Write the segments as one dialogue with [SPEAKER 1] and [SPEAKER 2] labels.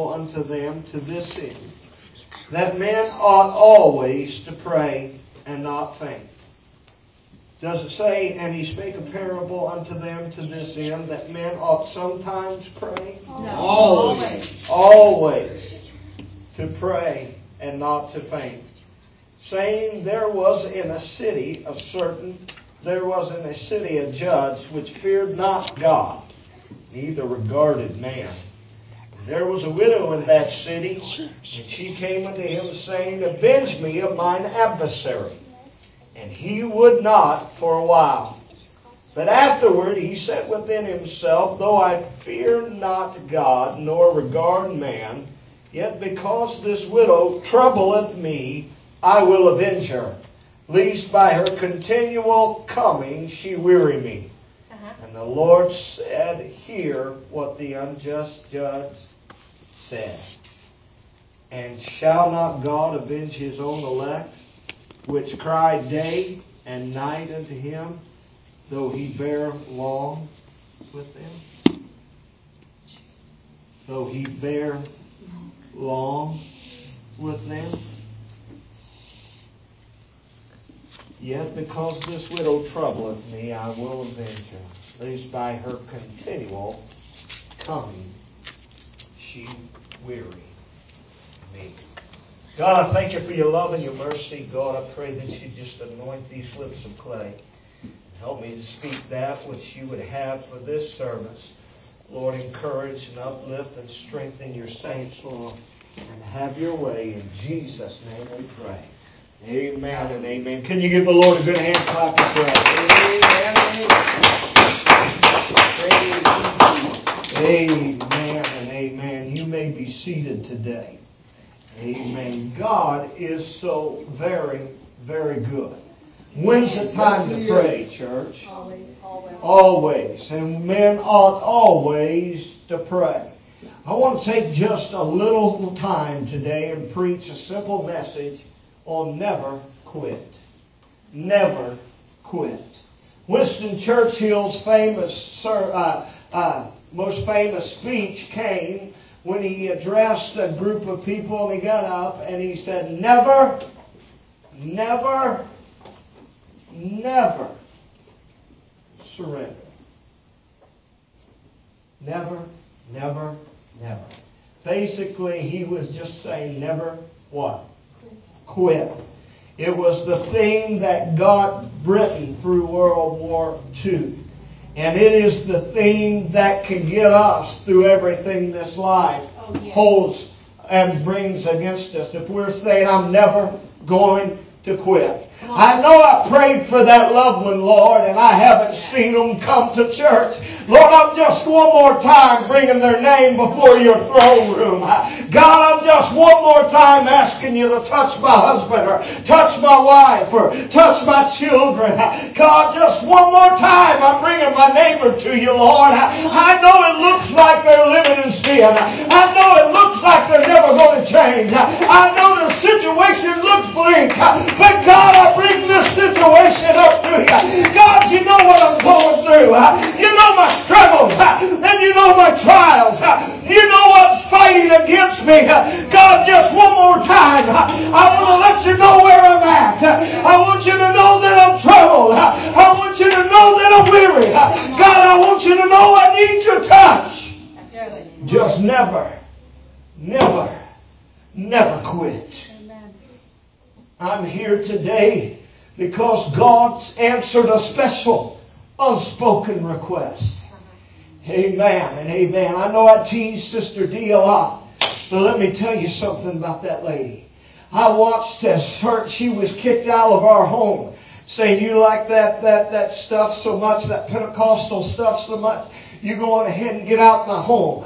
[SPEAKER 1] parable unto them to this end, that men ought always to pray and not faint. Does it say, and he spake a parable unto them to this end, that men ought sometimes pray?
[SPEAKER 2] No.
[SPEAKER 1] Always. Always to pray and not to faint. Saying, there was in a city a certain, there was in a city a judge which feared not God, neither regarded man. There was a widow in that city, and she came unto him, saying, Avenge me of mine adversary. And he would not for a while. But afterward he said within himself, Though I fear not God, nor regard man, yet because this widow troubleth me, I will avenge her, lest by her continual coming she weary me.
[SPEAKER 2] Uh-huh.
[SPEAKER 1] And the Lord said, Hear what the unjust judge said. And shall not God avenge his own elect, which cry day and night unto him, though he bear long with them? Though he bear long with them? Yet because this widow troubleth me, I will avenge her, lest by her continual coming she weary me. God, I thank you for your love and your mercy. God, I pray that you just anoint these lips of clay. Help me to speak that which you would have for this service. Lord, encourage and uplift and strengthen your saints, Lord. And have your way. In Jesus' name we pray. Amen and amen. Can you give the Lord a good hand clap of praise? Amen. Amen amen. May be seated today. Amen. God is so very, very good. When's the time to pray, church?
[SPEAKER 2] Always.
[SPEAKER 1] And men ought always to pray. I want to take just a little time today and preach a simple message on never quit. Never quit. Winston Churchill's famous, uh, uh, most famous speech came when he addressed a group of people and he got up and he said, Never, never, never surrender. Never, never, never. Basically, he was just saying, never what? Quit. It was the thing that got Britain through World War II. And it is the thing that can get us through everything this life
[SPEAKER 2] Oh,
[SPEAKER 1] holds and brings against us. If we're saying, I'm never going to quit. I know I prayed for that loved one, Lord, and I haven't seen them come to church. Lord, I'm just one more time bringing their name before your throne room. God, I'm just one more time asking you to touch my husband or touch my wife or touch my children. God, just one more time I'm bringing my neighbor to you, Lord. I know it looks like they're living in sin. I know it looks like they're never going to change. I know their situation looks bleak. But God, I bring this situation up to you. God, you know what I'm going through. You know my struggles. And you know my trials. You know what's fighting against me. God, just one more time. I want to let you know where I'm at. I want you to know that I'm troubled. I want you to know that I'm weary. God, I want you to know I need your touch. Just never, never, never quit. I'm here today because God's answered a special unspoken request. Amen and amen. I know I tease Sister D a lot, but let me tell you something about that lady. I watched as her, she was kicked out of our home, saying, "You like that that that stuff so much, that Pentecostal stuff so much, you go on ahead and get out my home."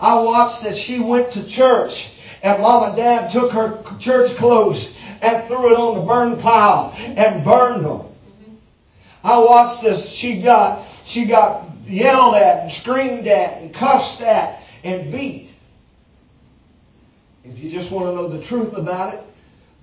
[SPEAKER 1] I watched as she went to church, and mom and dad took her church clothes and threw it on the burn pile and burned them. I watched as she got she got yelled at and screamed at and cussed at and beat. If you just want to know the truth about it.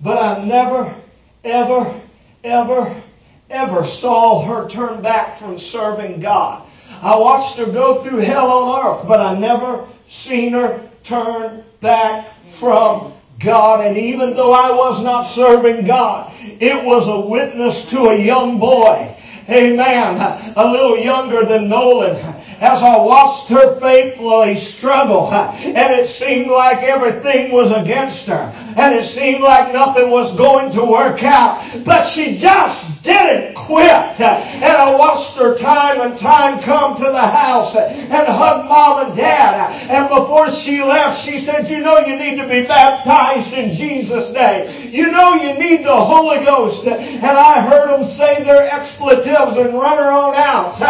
[SPEAKER 1] But I never, ever, ever, ever saw her turn back from serving God. I watched her go through hell on earth, but I never seen her turn back from God. And even though I was not serving God, it was a witness to a young boy. Amen. A little younger than Nolan as I watched her faithfully struggle, and it seemed like everything was against her, and it seemed like nothing was going to work out, but she just didn't quit. And I watched her time and time come to the house and hug mom and dad. And before she left, she said, you know you need to be baptized in Jesus' name. You know you need the Holy Ghost. And I heard them say their expletives and run her on out.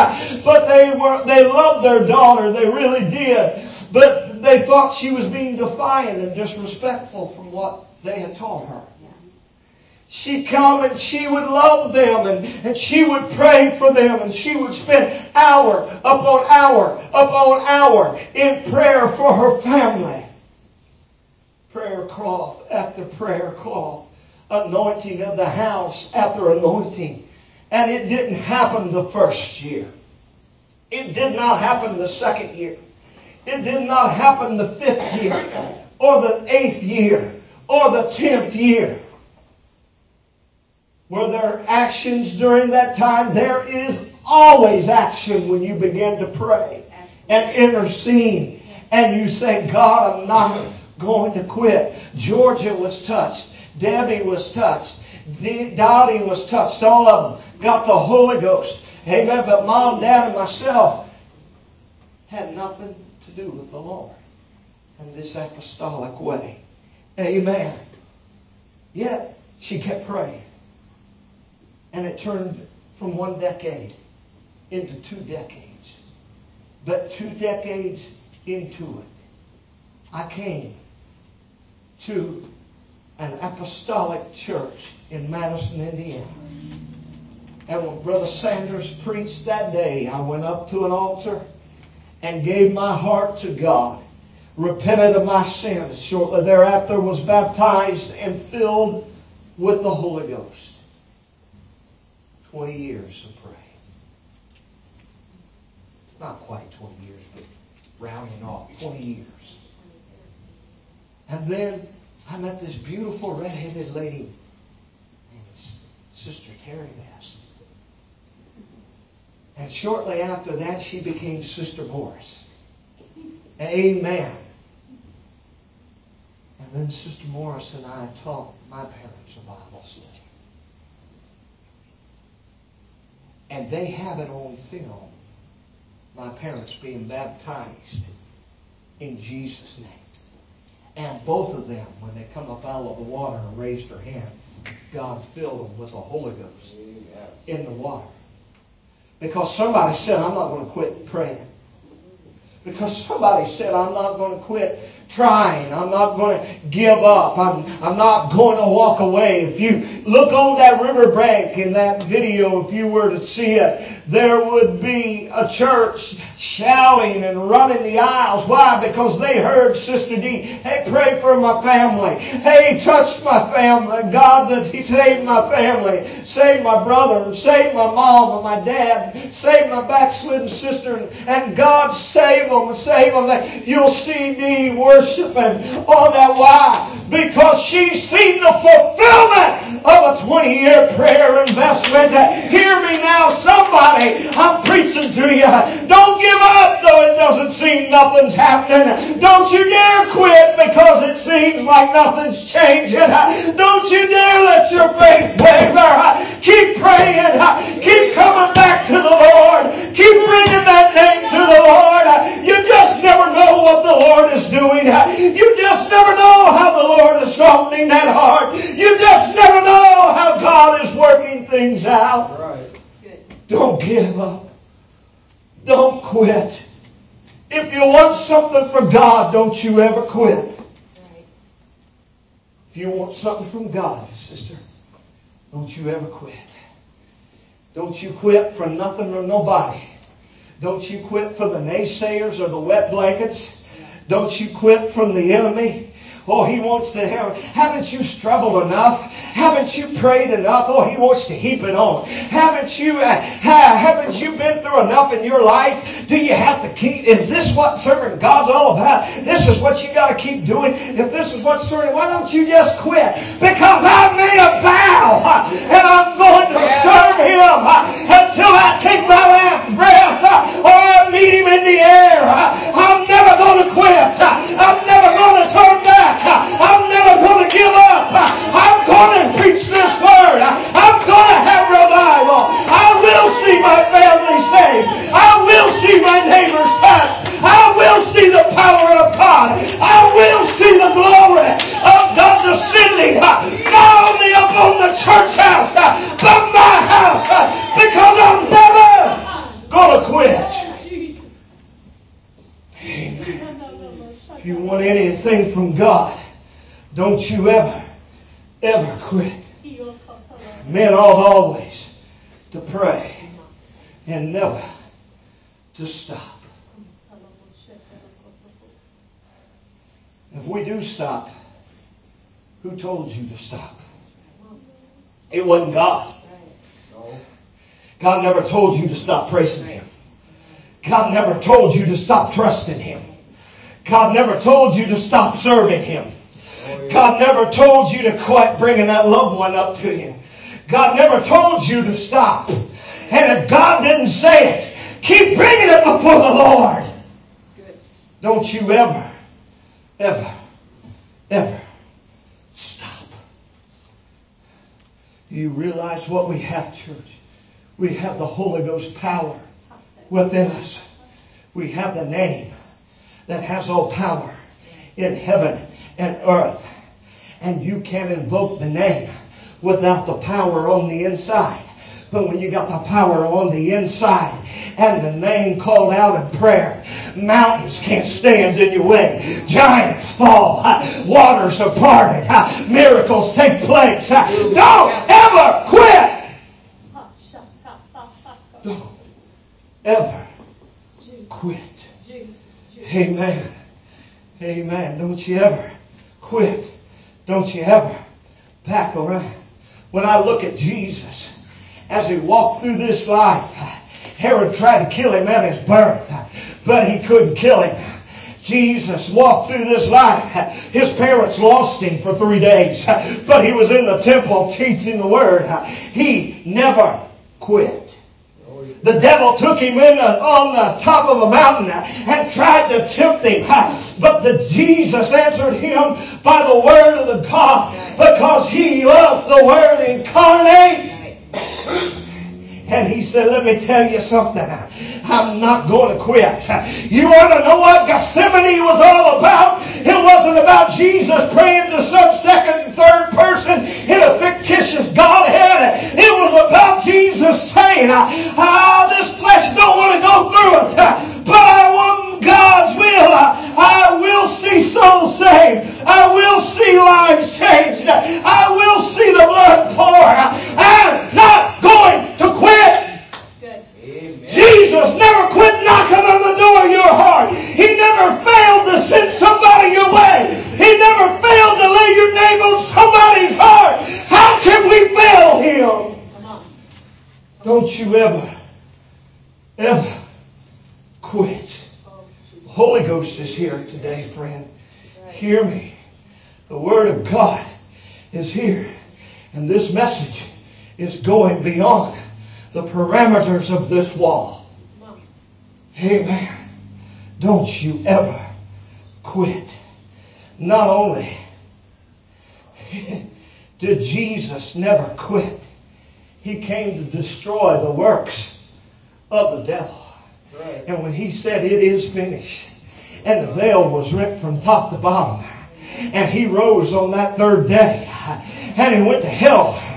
[SPEAKER 1] But they were, they loved their daughter. They really did. But they thought she was being defiant and disrespectful from what they had taught her. She'd come and she would love them and, and she would pray for them and she would spend hour upon hour upon hour in prayer for her family. Prayer cloth after prayer cloth. Anointing of the house after anointing. And it didn't happen the first year. It did not happen the second year. It did not happen the fifth year or the eighth year or the tenth year. Were there actions during that time? There is always action when you begin to pray and intercede and you say, God, I'm not going to quit. Georgia was touched. Debbie was touched. Dottie was touched. All of them got the Holy Ghost. Amen. But mom, dad, and myself had nothing to do with the Lord in this apostolic way. Amen. Yet she kept praying. And it turned from one decade into two decades. But two decades into it, I came to an apostolic church in Madison, Indiana. And when Brother Sanders preached that day, I went up to an altar and gave my heart to God, repented of my sins. Shortly thereafter was baptized and filled with the Holy Ghost. 20 years of praying. Not quite 20 years, but rounding off, 20 years. And then I met this beautiful red-headed lady named Sister Terry Bass. And shortly after that, she became Sister Morris. Amen. And then Sister Morris and I taught my parents a Bible study. And they have it on film, my parents being baptized in Jesus' name. And both of them, when they come up out of the water and raised their hand, God filled them with the Holy Ghost in the water. Because somebody said, I'm not going to quit praying. Because somebody said, I'm not going to quit trying. I'm not going to give up. I'm, I'm not going to walk away. If you look on that riverbank in that video, if you were to see it, there would be a church shouting and running the aisles. Why? Because they heard Sister D, hey, pray for my family. Hey, touch my family. God, that He saved my family. Save my brother and save my mom and my dad. Save my backslidden sister. And God save them. Save them. You'll see me worshiping all that. Why? Because she's seen the fulfillment of a 20 year prayer investment. Hear me now, somebody. I'm preaching to you. Don't give up though it doesn't seem nothing's happening. Don't you dare quit because it seems like nothing's changing. Don't you dare let your faith waver. Keep praying. Keep coming back to the Lord. Keep bringing that name to the Lord. You just never know what the Lord is doing. You just never know how the Lord is softening that heart. You just never know how God is working things out. Right. Don't give up. Don't quit. If you want something from God, don't you ever quit. If you want something from God, sister, don't you ever quit. Don't you quit for nothing or nobody. Don't you quit for the naysayers or the wet blankets. Don't you quit from the enemy. Oh, He wants to have. Haven't you struggled enough? Haven't you prayed enough? Oh, He wants to heap it on. Haven't you? Uh, haven't you been through enough in your life? Do you have to keep? Is this what serving God's all about? This is what you got to keep doing. If this is what serving, why don't you just quit? Because I made a vow, and I'm going to serve Him until I take my last breath, or I meet Him in the air. I'm never going to quit. I'm never going to turn back. I'm never going to give up. I'm going to preach this word. I'm going to have revival. I will see my family saved. I will see my neighbors touched. I will see the power of God. I will see the glory of God descending not only upon the church house, but my house, because I'm never going to quit. If you want anything from God, don't you ever, ever quit. Men ought always to pray and never to stop. If we do stop, who told you to stop? It wasn't God. God never told you to stop praising Him. God never told you to stop trusting Him. God never told you to stop serving Him. God never told you to quit bringing that loved one up to Him. God never told you to stop. And if God didn't say it, keep bringing it before the Lord. Don't you ever, ever, ever stop. You realize what we have, church? We have the Holy Ghost power within us. We have the name that has all power in heaven and earth. And you can't invoke the name without the power on the inside. But when you got the power on the inside and the name called out in prayer, mountains can't stand in your way. Giants fall. Waters are parted. Miracles take place. Don't ever quit. Don't ever quit. Amen. Amen. Don't you ever quit. Don't you ever back around. When I look at Jesus as he walked through this life, Herod tried to kill him at his birth, but he couldn't kill him. Jesus walked through this life. His parents lost him for three days, but he was in the temple teaching the word. He never quit. The devil took him in a, on the top of a mountain and tried to tempt him. But the Jesus answered him by the word of the God because he was the word incarnate. And he said, let me tell you something. I'm not going to quit. You want to know what Gethsemane was all about? It wasn't about Jesus praying to some second and third person in a fictitious Godhead. It was about Jesus saying, ah, this flesh don't want to go through it, but I want God's will. I will see souls saved. I will see lives changed. I will see the blood pour. I'm not going to quit. Jesus never quit knocking on the door of your heart. He never failed to send somebody your way. He never failed to lay your name on somebody's heart. How can we fail Him? Don't you ever, ever quit. The Holy Ghost is here today, friend. Hear me. The Word of God is here. And this message is going beyond the parameters of this wall. Amen. Don't you ever quit. Not only did Jesus never quit, he came to destroy the works of the devil. Right. And when he said, It is finished, and the veil was ripped from top to bottom, and he rose on that third day, and he went to hell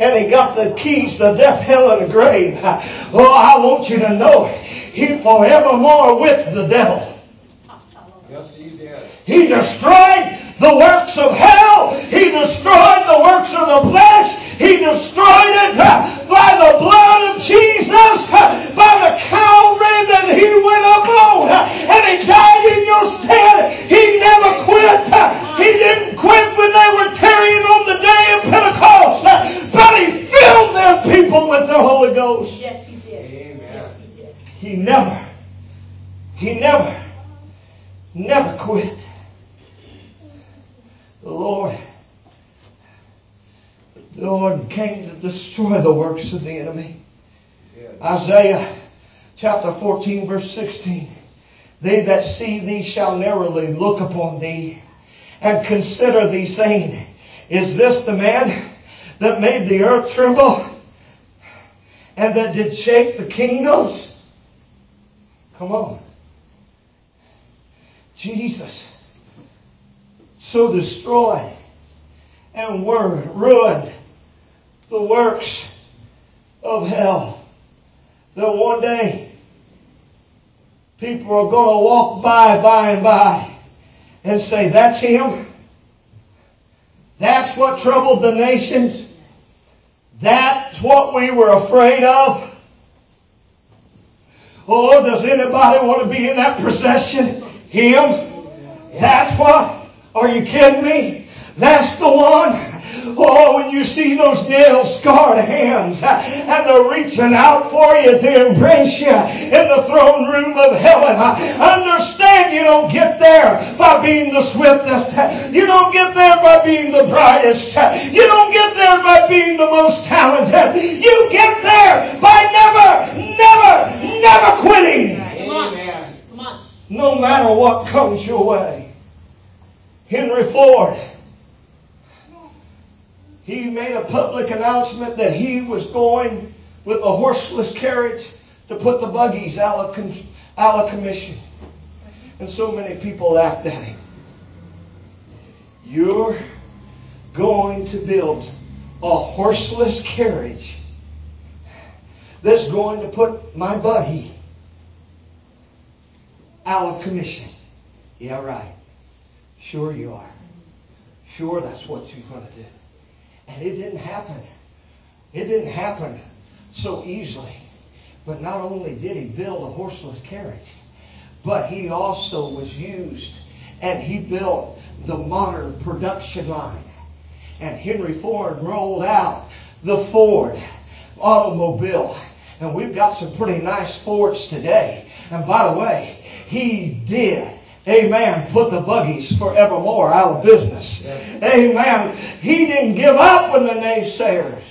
[SPEAKER 1] and he got the keys to death, hell, and the grave. Oh, I want you to know he forevermore with the devil. Yes, he did. He destroyed the works of hell. He destroyed the works of the flesh. He destroyed it uh, by the blood of Jesus, uh, by the Calvary that He went upon. Uh, and He died in your stead. He never quit. He didn't quit when they were tarrying on the day of Pentecost. But He filled their people with the Holy Ghost.
[SPEAKER 3] Yes, He did. Amen.
[SPEAKER 1] He never, He never, never quit. Lord, the Lord came to destroy the works of the enemy. Isaiah chapter 14, verse 16. They that see thee shall narrowly look upon thee and consider thee, saying, Is this the man that made the earth tremble and that did shake the kingdoms? Come on. Jesus so destroy and ruined the works of hell that one day people are going to walk by by and by and say, That's him. That's what troubled the nations. That's what we were afraid of. Oh, does anybody want to be in that procession? Him? That's what? Are you kidding me? That's the one. Oh, when you see those nail scarred hands and they're reaching out for you to embrace you in the throne room of heaven, understand you don't get there by being the swiftest. You don't get there by being the brightest. You don't get there by being the most talented. You get there by never, never, never quitting. Amen. Come on. No matter what comes your way. Henry Ford he made a public announcement that he was going with a horseless carriage to put the buggies out of, con- out of commission. And so many people laughed at him. You're going to build a horseless carriage that's going to put my buggy out of commission. Yeah, right. Sure you are. Sure that's what you're going to do. And it didn't happen. It didn't happen so easily. But not only did he build a horseless carriage, but he also was used and he built the modern production line. And Henry Ford rolled out the Ford automobile. And we've got some pretty nice Fords today. And by the way, he did Amen. Put the buggies forevermore out of business. Amen. He didn't give up when the naysayers.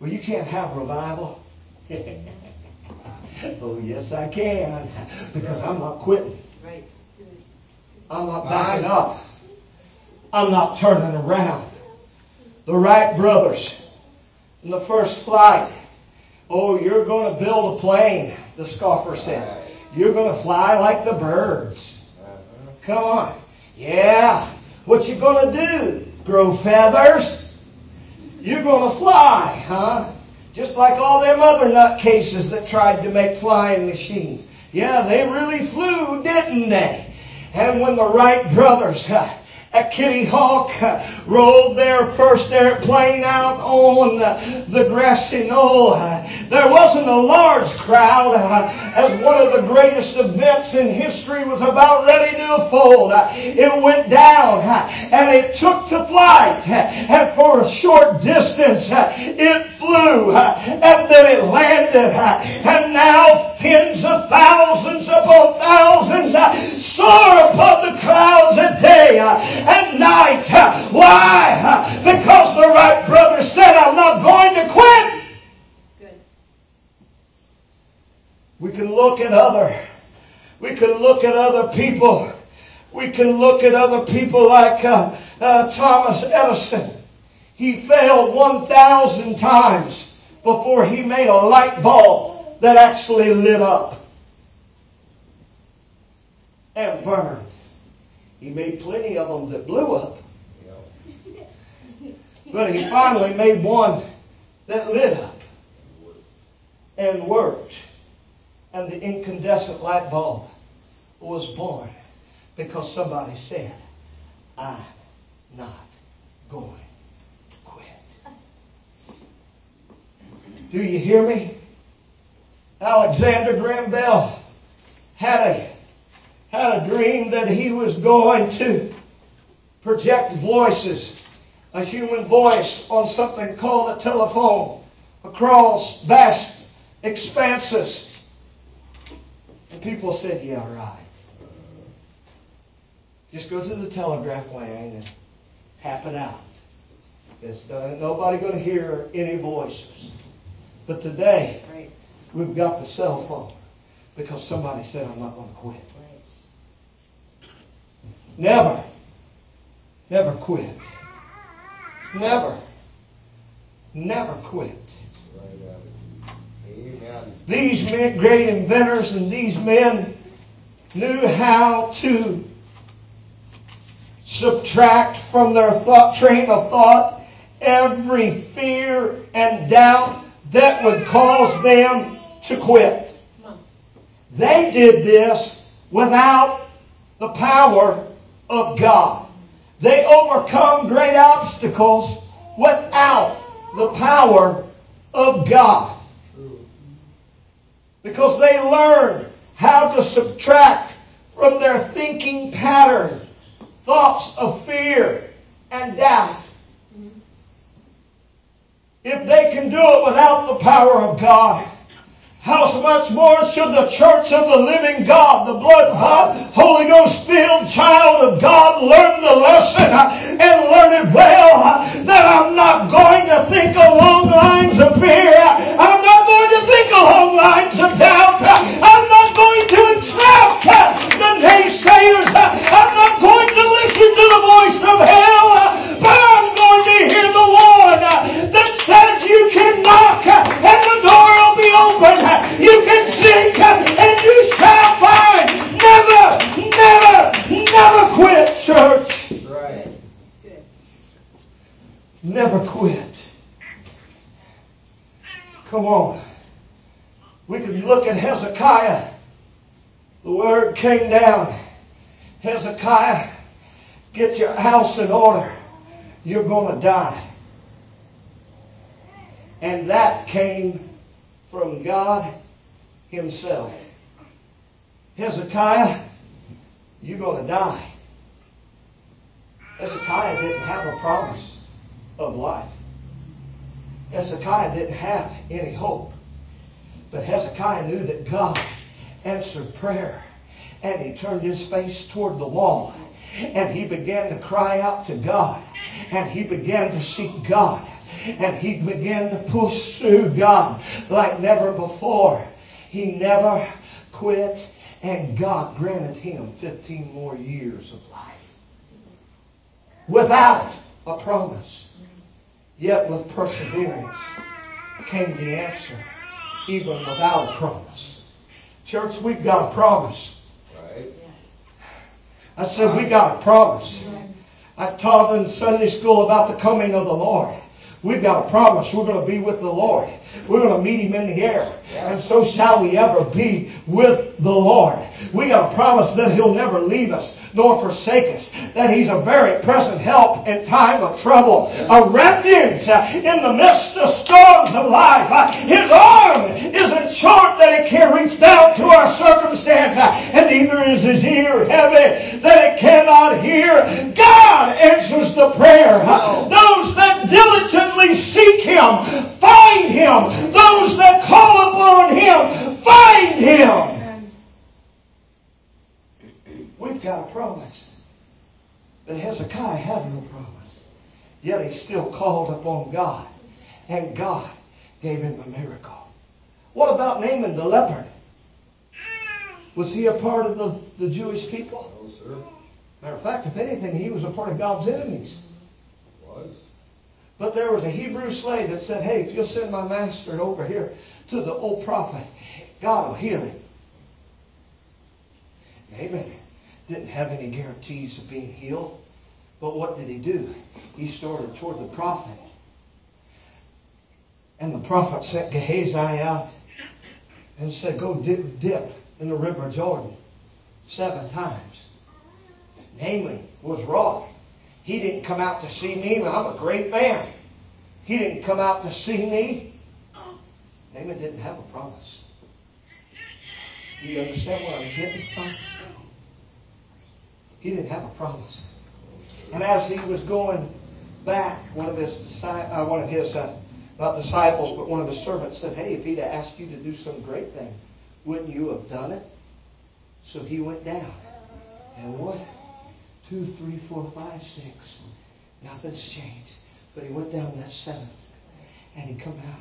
[SPEAKER 1] Well, you can't have revival. oh, yes, I can. Because I'm not quitting. I'm not backing up. I'm not turning around. The Wright brothers in the first flight. Oh, you're going to build a plane, the scoffer said. You're going to fly like the birds. Uh-huh. Come on. Yeah. What you going to do? Grow feathers? You're going to fly, huh? Just like all them other nutcases that tried to make flying machines. Yeah, they really flew, didn't they? And when the Wright brothers at Kitty Hawk uh, rolled their first airplane out on the, the grassy knoll. Uh, there wasn't a large crowd as one of the greatest events in history was about ready to unfold. It went down and it took to flight and for a short distance it flew and then it landed and now tens of thousands upon thousands soar above the clouds a day at night. Why? Because the Wright brothers said, I'm not going to quit. Good. We can look at other, we can look at other people. We can look at other people like uh, uh, Thomas Edison. He failed 1,000 times before he made a light bulb that actually lit up and burned. He made plenty of them that blew up. But he finally made one that lit up and worked. And the incandescent light bulb was born because somebody said, I'm not going to quit. Do you hear me? Alexander Graham Bell had a had a dream that he was going to project voices, a human voice on something called a telephone across vast expanses. And people said, Yeah, right. Just go to the telegraph line and tap it out. It's uh, nobody going to hear any voices. But today, we've got the cell phone because somebody said, I'm not going to quit. Never, never quit. Never, never quit. These men, great inventors and these men knew how to subtract from their thought, train of thought every fear and doubt that would cause them to quit. They did this without the power of God. They overcome great obstacles without the power of God. Because they learned how to subtract from their thinking pattern thoughts of fear and doubt. If they can do it without the power of God, how much more should the church of the living God, the blood bought, Holy Ghost filled child of God, learn the lesson and learn it well that I'm not going to think along lines of fear. I'm not going to think along order. You're going to die. And that came from God himself. Hezekiah, you're going to die. Hezekiah didn't have a promise of life. Hezekiah didn't have any hope. But Hezekiah knew that God answered prayer. And he turned his face toward the wall. And he began to cry out to God. And he began to seek God. And he began to through God like never before. He never quit, and God granted him 15 more years of life. Without a promise, yet with perseverance came the answer, even without a promise. Church, we've got a promise. Right. I said, we got a promise. I taught in Sunday school about the coming of the Lord. We've got a promise. We're going to be with the Lord. We're going to meet Him in the air. And so shall we ever be with the Lord. We got a promise that He'll never leave us nor forsake us. That He's a very present help in time of trouble. A refuge in the midst of storms of life. His arm isn't short that it can't reach down to our circumstance. And neither is His ear heavy that it cannot hear. God answers the prayer. Yet he still called upon God. And God gave him a miracle. What about Naaman the leopard? Was he a part of the, the Jewish people?
[SPEAKER 2] No, sir.
[SPEAKER 1] Matter of fact, if anything, he was a part of God's enemies.
[SPEAKER 2] Was.
[SPEAKER 1] But there was a Hebrew slave that said, Hey, if you'll send my master over here to the old prophet, God will heal him. Naaman didn't have any guarantees of being healed. But what did he do? He started toward the prophet. And the prophet sent Gehazi out and said, Go dip, dip in the river Jordan seven times. Naaman was wrong. He didn't come out to see me. I'm a great man. He didn't come out to see me. Naaman didn't have a promise. You understand what I'm getting from? He didn't have a promise. And as he was going back, one of his uh, one of his uh, not disciples, but one of his servants said, "Hey, if he'd asked you to do some great thing, wouldn't you have done it?" So he went down, and what? two, three, four, five, six. Nothing's changed. But he went down that seventh, and he come out,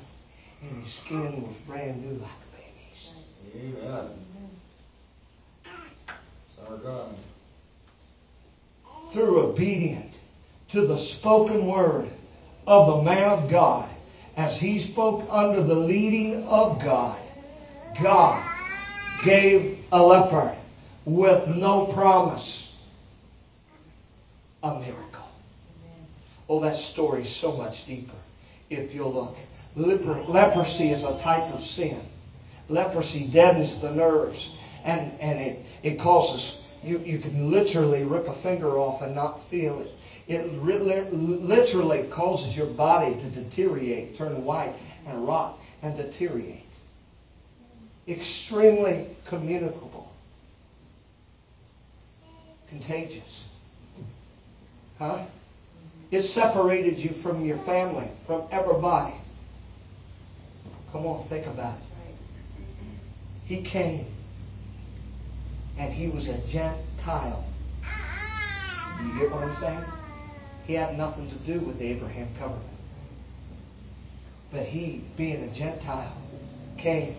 [SPEAKER 1] and his skin was brand new like a
[SPEAKER 2] baby's. Amen. It's our God.
[SPEAKER 1] Through obedience to the spoken word of the man of God, as he spoke under the leading of God, God gave a leper with no promise a miracle. Oh, that story is so much deeper if you'll look. Leper, leprosy is a type of sin. Leprosy deadens the nerves and, and it, it causes, you, you can literally rip a finger off and not feel it. It literally causes your body to deteriorate, turn white and rot and deteriorate. Extremely communicable. Contagious. Huh? It separated you from your family, from everybody. Come on, think about it. He came and he was a Gentile. You get what I'm saying? He had nothing to do with the Abraham covenant. But he, being a Gentile, came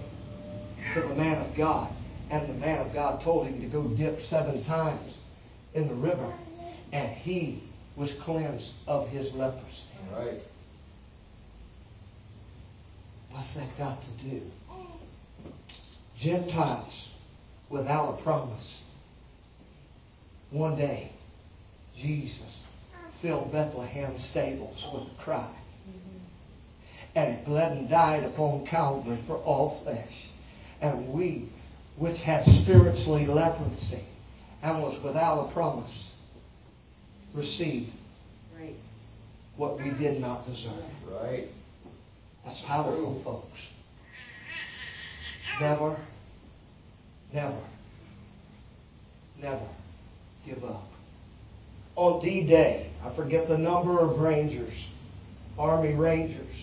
[SPEAKER 1] to the man of God. And the man of God told him to go dip seven times in the river. And he was cleansed of his leprosy.
[SPEAKER 2] Right.
[SPEAKER 1] What's that got to do? Gentiles without a promise. One day, Jesus filled Bethlehem stables with a cry. And it bled and died upon Calvary for all flesh. And we, which had spiritually leprosy and was without a promise, received right. what we did not deserve.
[SPEAKER 2] Right.
[SPEAKER 1] That's powerful, folks. Never, never, never give up on D-Day. I forget the number of Rangers, Army Rangers.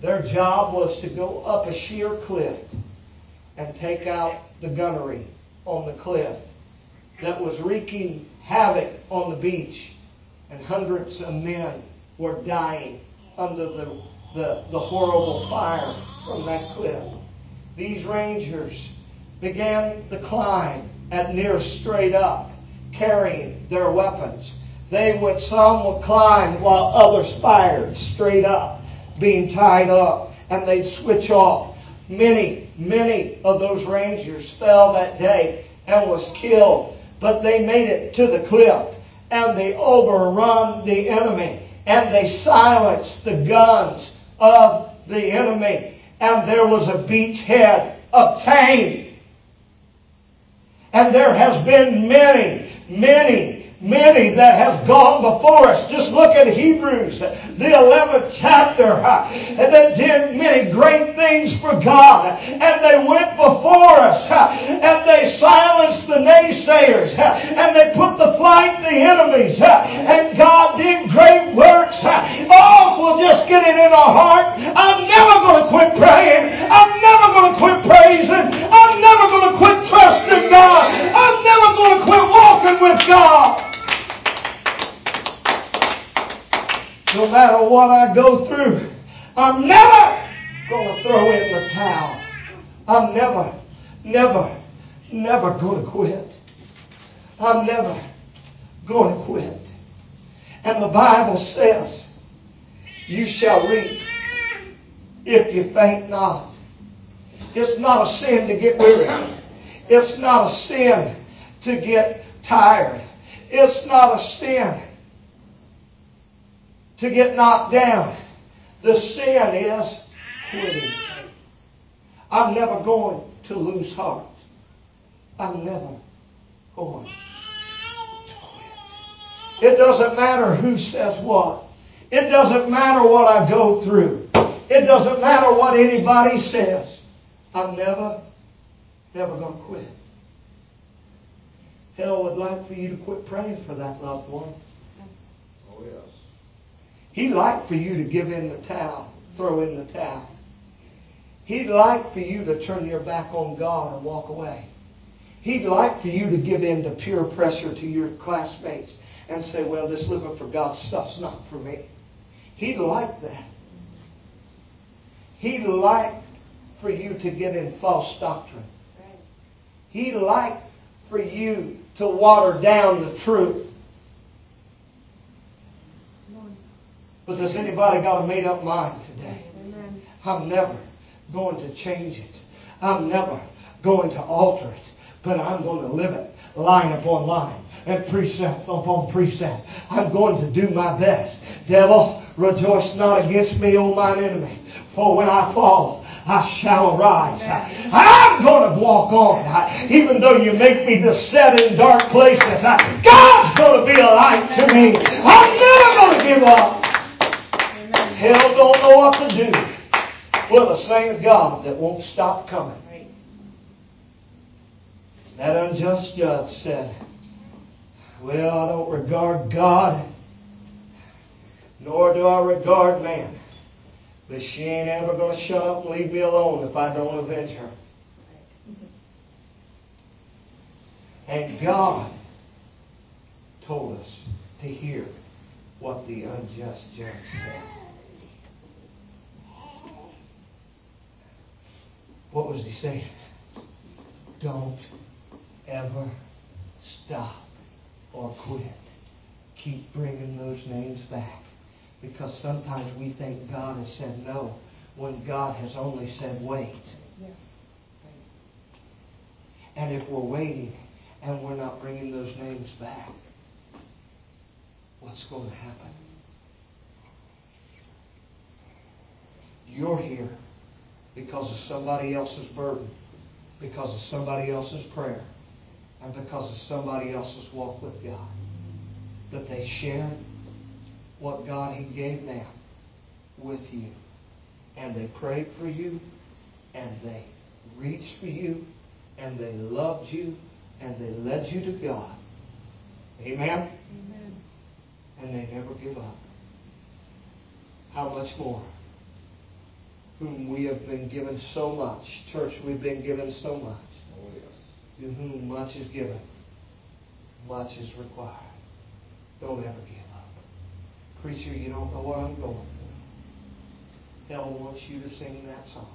[SPEAKER 1] Their job was to go up a sheer cliff and take out the gunnery on the cliff that was wreaking havoc on the beach, and hundreds of men were dying under the, the, the horrible fire from that cliff. These Rangers began the climb at near straight up carrying their weapons. They would, some would climb while others fired straight up, being tied up, and they'd switch off. Many, many of those rangers fell that day and was killed, but they made it to the cliff and they overrun the enemy and they silenced the guns of the enemy and there was a beachhead obtained. And there has been many many many that has gone before us. Just look at Hebrews, the 11th chapter, and they did many great things for God, and they went before us, and they silenced the naysayers, and they put to flight the enemies, and God did great works. Oh, we'll just get it in our heart, I'm never going to quit praying. I'm never going to quit praising. I'm never going to quit trusting God. I'm never going to quit walking with God. No matter what I go through, I'm never going to throw in the towel. I'm never, never, never going to quit. I'm never going to quit. And the Bible says, you shall reap if you faint not. It's not a sin to get weary. It's not a sin to get tired. It's not a sin to get knocked down. The sin is quitting. I'm never going to lose heart. I'm never going to quit. It doesn't matter who says what. It doesn't matter what I go through. It doesn't matter what anybody says. I'm never, never going to quit. Hell would like for you to quit praying for that loved one.
[SPEAKER 2] Oh, yes.
[SPEAKER 1] He'd like for you to give in the towel, throw in the towel. He'd like for you to turn your back on God and walk away. He'd like for you to give in to peer pressure to your classmates and say, well, this living for God stuff's not for me. He'd like that. He'd like for you to get in false doctrine. He'd like for you to water down the truth. But does anybody got a made up mind today? I'm never going to change it. I'm never going to alter it. But I'm going to live it line upon line and precept upon precept. I'm going to do my best. Devil, rejoice not against me, O mine enemy. For when I fall, I shall arise. I'm going to walk on. Even though you make me to set in dark places, God's going to be a light to me. I'm never going to give up. Hell don't know what to do with a same God that won't stop coming. That unjust judge said, Well, I don't regard God, nor do I regard man. But she ain't ever going to shut up and leave me alone if I don't avenge her. And God told us to hear what the unjust judge said. What was he saying? Don't ever stop or quit. Keep bringing those names back. Because sometimes we think God has said no when God has only said wait. And if we're waiting and we're not bringing those names back, what's going to happen? You're here because of somebody else's burden, because of somebody else's prayer and because of somebody else's walk with God. That they share what God He gave them with you. And they prayed for you, and they reached for you, and they loved you, and they led you to God. Amen? Amen. And they never give up. How much more? Whom we have been given so much. Church, we've been given so much. Oh, to whom much is given, much is required. Don't ever give up. Preacher, you don't know what I'm going through. Hell wants you to sing that song.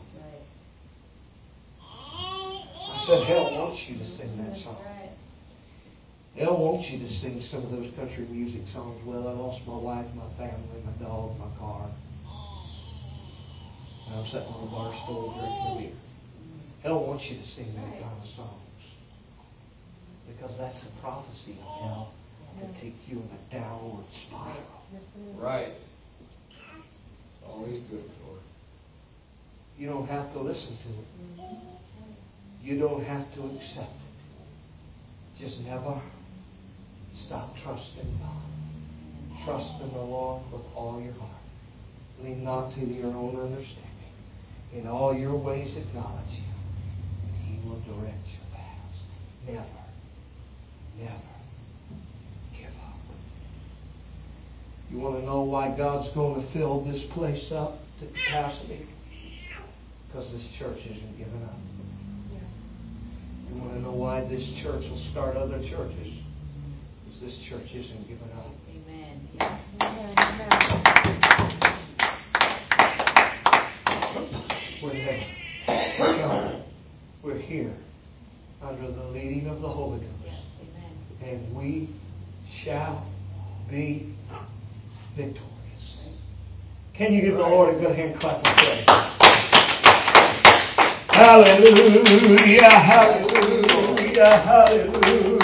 [SPEAKER 1] I said, hell wants you to sing that song. Hell wants you to sing some of those country music songs. Well, I lost my wife, my family, my dog, my car. And I'm sitting on a bar stool drinking a beer. Hell wants you to sing that kind of song because that's the prophecy of hell to take you in a downward spiral.
[SPEAKER 2] Right. Always good for it.
[SPEAKER 1] You don't have to listen to it. Mm-hmm. You don't have to accept it. Just never stop trusting God. Trust in the Lord with all your heart. Lean not to your own understanding. In all your ways acknowledge Him, and He will direct your paths. Never never give up. You want to know why God's going to fill this place up to capacity? Because this church isn't giving up. You want to know why this church will start other churches? Because this church isn't giving up. Amen. We're here. We're here under the leading of the Holy Ghost and we shall be victorious. Can you give the Lord a good hand clap of praise? Hallelujah, hallelujah, hallelujah.